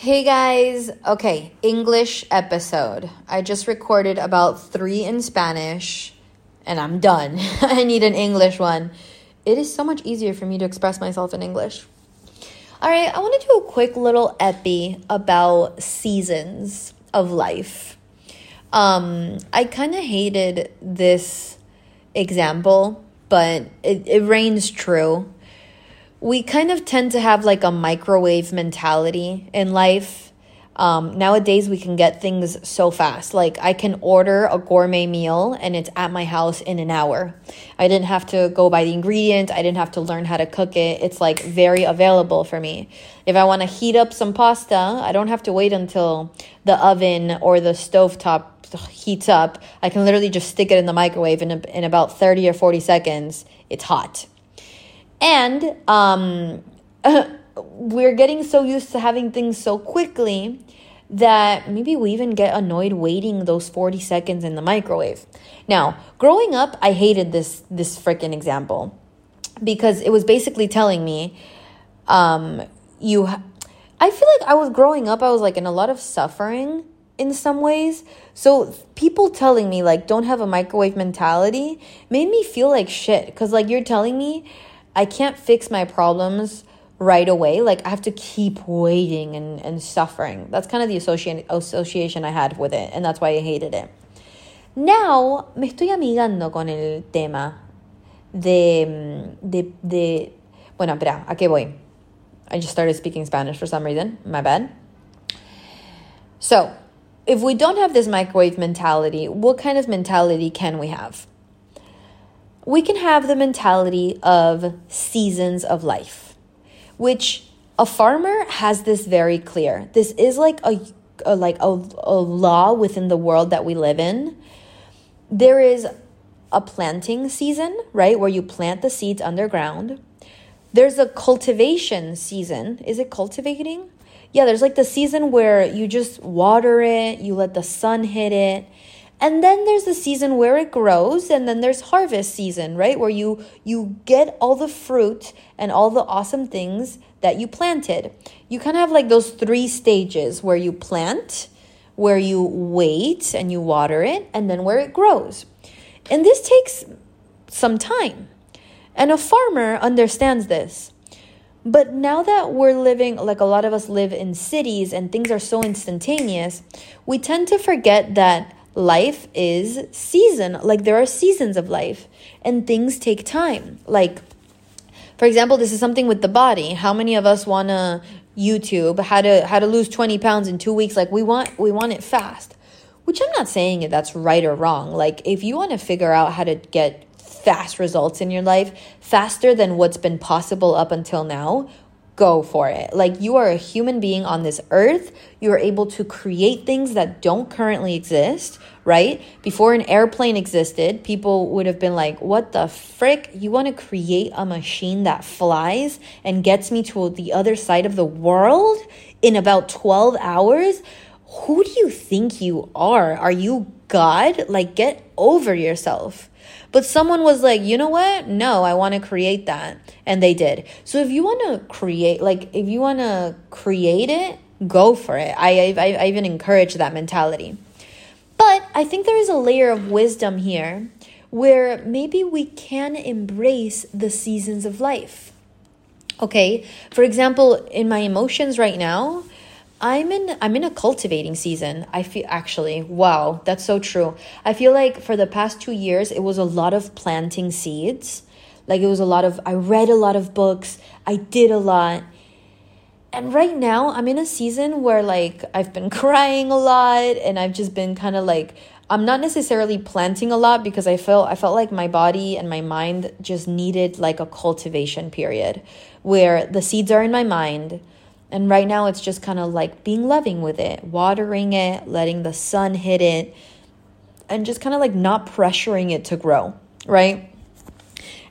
Hey guys, okay, English episode. I just recorded about three in Spanish and I'm done. I need an English one. It is so much easier for me to express myself in English. All right, I want to do a quick little epi about seasons of life. Um, I kind of hated this example, but it, it reigns true we kind of tend to have like a microwave mentality in life. Um, nowadays, we can get things so fast. Like, I can order a gourmet meal and it's at my house in an hour. I didn't have to go buy the ingredients, I didn't have to learn how to cook it. It's like very available for me. If I want to heat up some pasta, I don't have to wait until the oven or the stove top heats up. I can literally just stick it in the microwave in, a, in about 30 or 40 seconds. It's hot. And um, we're getting so used to having things so quickly that maybe we even get annoyed waiting those 40 seconds in the microwave. Now, growing up, I hated this this freaking example because it was basically telling me um you ha- I feel like I was growing up, I was like in a lot of suffering in some ways. So people telling me like don't have a microwave mentality made me feel like shit cuz like you're telling me I can't fix my problems right away. Like I have to keep waiting and, and suffering. That's kind of the association association I had with it, and that's why I hated it. Now me estoy amigando con el tema de, de, de bueno, espera, ¿a qué voy? I just started speaking Spanish for some reason. My bad. So, if we don't have this microwave mentality, what kind of mentality can we have? We can have the mentality of seasons of life, which a farmer has this very clear. This is like a, a like a, a law within the world that we live in. There is a planting season, right, where you plant the seeds underground. There's a cultivation season. Is it cultivating? Yeah, there's like the season where you just water it, you let the sun hit it, and then there's the season where it grows and then there's harvest season, right? Where you you get all the fruit and all the awesome things that you planted. You kind of have like those three stages where you plant, where you wait and you water it, and then where it grows. And this takes some time. And a farmer understands this. But now that we're living, like a lot of us live in cities and things are so instantaneous, we tend to forget that life is season. Like there are seasons of life and things take time. Like for example this is something with the body. How many of us want to youtube how to how to lose 20 pounds in two weeks? Like we want we want it fast. Which i'm not saying that that's right or wrong. Like if you want to figure out how to get fast results in your life faster than what's been possible up until now go for it. Like you are a human being on this earth. You are able to create things that don't currently exist, right? Before an airplane existed, people would have been like, what the frick? You want to create a machine that flies and gets me to the other side of the world in about 12 hours? Who do you think you are? Are you God? Like, get over yourself. But someone was like, you know what? No, I want to create that. And they did. So if you want to create, like, if you want to create it, go for it. I, I, I even encourage that mentality. But I think there is a layer of wisdom here where maybe we can embrace the seasons of life. Okay, for example, in my emotions right now, I'm in I'm in a cultivating season. I feel actually, wow, that's so true. I feel like for the past 2 years it was a lot of planting seeds. Like it was a lot of I read a lot of books, I did a lot. And right now I'm in a season where like I've been crying a lot and I've just been kind of like I'm not necessarily planting a lot because I felt I felt like my body and my mind just needed like a cultivation period where the seeds are in my mind and right now, it's just kind of like being loving with it, watering it, letting the sun hit it, and just kind of like not pressuring it to grow, right?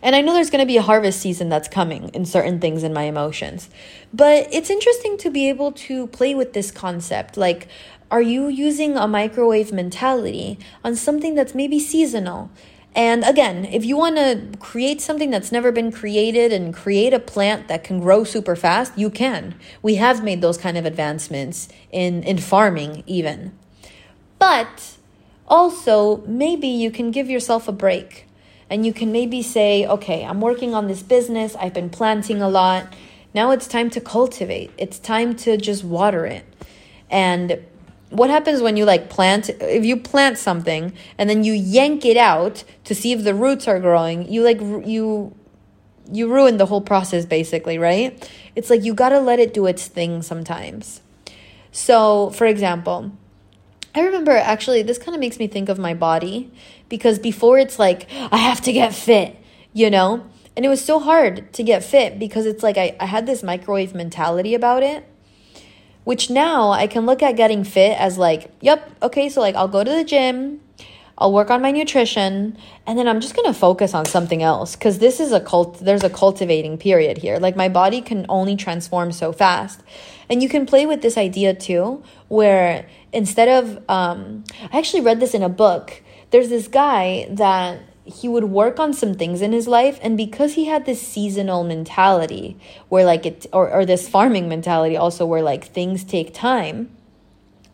And I know there's going to be a harvest season that's coming in certain things in my emotions. But it's interesting to be able to play with this concept. Like, are you using a microwave mentality on something that's maybe seasonal? And again, if you want to create something that's never been created and create a plant that can grow super fast, you can. We have made those kind of advancements in, in farming, even. But also, maybe you can give yourself a break and you can maybe say, okay, I'm working on this business, I've been planting a lot. Now it's time to cultivate, it's time to just water it. And what happens when you like plant if you plant something and then you yank it out to see if the roots are growing you like you you ruin the whole process basically right? It's like you got to let it do its thing sometimes. So for example i remember actually this kind of makes me think of my body because before it's like i have to get fit you know? And it was so hard to get fit because it's like i, I had this microwave mentality about it which now I can look at getting fit as like, yep, okay, so like I'll go to the gym, I'll work on my nutrition, and then I'm just gonna focus on something else because this is a cult, there's a cultivating period here. Like my body can only transform so fast. And you can play with this idea too, where instead of, um, I actually read this in a book. There's this guy that he would work on some things in his life and because he had this seasonal mentality where like it or, or this farming mentality also where like things take time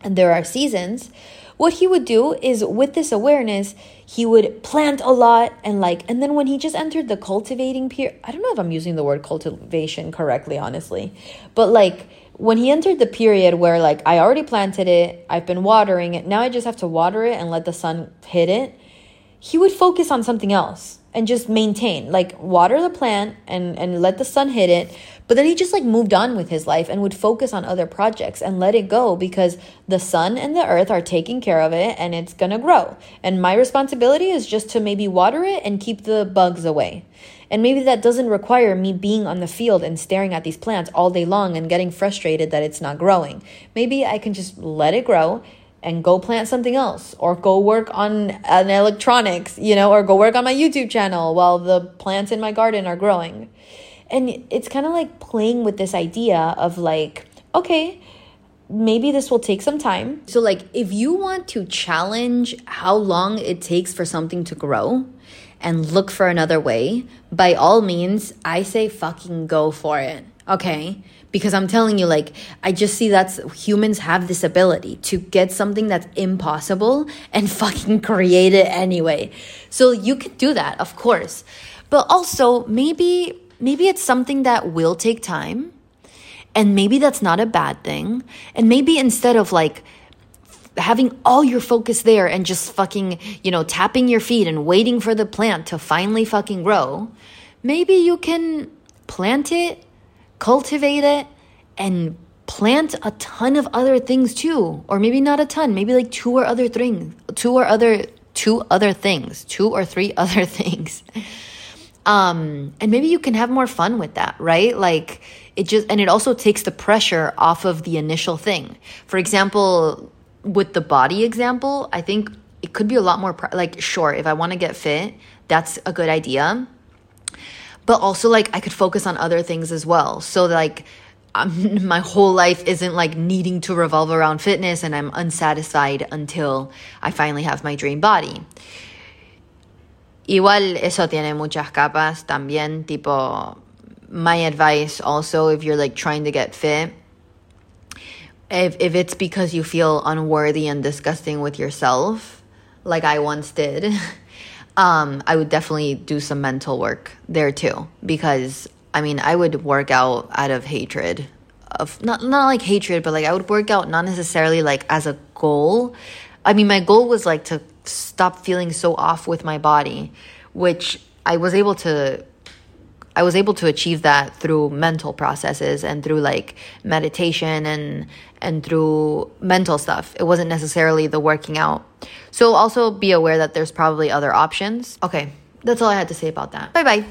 and there are seasons what he would do is with this awareness he would plant a lot and like and then when he just entered the cultivating period i don't know if i'm using the word cultivation correctly honestly but like when he entered the period where like i already planted it i've been watering it now i just have to water it and let the sun hit it he would focus on something else and just maintain like water the plant and and let the sun hit it. But then he just like moved on with his life and would focus on other projects and let it go because the sun and the earth are taking care of it and it's going to grow. And my responsibility is just to maybe water it and keep the bugs away. And maybe that doesn't require me being on the field and staring at these plants all day long and getting frustrated that it's not growing. Maybe i can just let it grow and go plant something else or go work on an electronics, you know, or go work on my YouTube channel while the plants in my garden are growing. And it's kind of like playing with this idea of like, okay, maybe this will take some time. So, like, if you want to challenge how long it takes for something to grow and look for another way, by all means, I say fucking go for it. Okay because I'm telling you, like, I just see that humans have this ability to get something that's impossible and fucking create it anyway. So you can do that, of course. But also, maybe, maybe it's something that will take time. And maybe that's not a bad thing. And maybe instead of like, having all your focus there and just fucking, you know, tapping your feet and waiting for the plant to finally fucking grow, maybe you can plant it cultivate it and plant a ton of other things too or maybe not a ton maybe like two or other things two or other two other things two or three other things. Um and maybe you can have more fun with that right? Like it just and it also takes the pressure off of the initial thing. For example with the body example i think it could be a lot more like sure if i want to get fit that's a good idea but also like I could focus on other things as well. So like I'm, my whole life isn't like needing to revolve around fitness and I'm unsatisfied until I finally have my dream body. Igual eso tiene muchas capas también, tipo my advice also if you're like trying to get fit if if it's because you feel unworthy and disgusting with yourself like I once did um, I would definitely do some mental work there too because I mean I would work out out of hatred of not not like hatred but like I would work out not necessarily like as a goal. I mean my goal was like to stop feeling so off with my body, which I was able to I was able to achieve that through mental processes and through like meditation and and through mental stuff. It wasn't necessarily the working out. So also be aware that there's probably other options. Okay, that's all I had to say about that. Bye bye.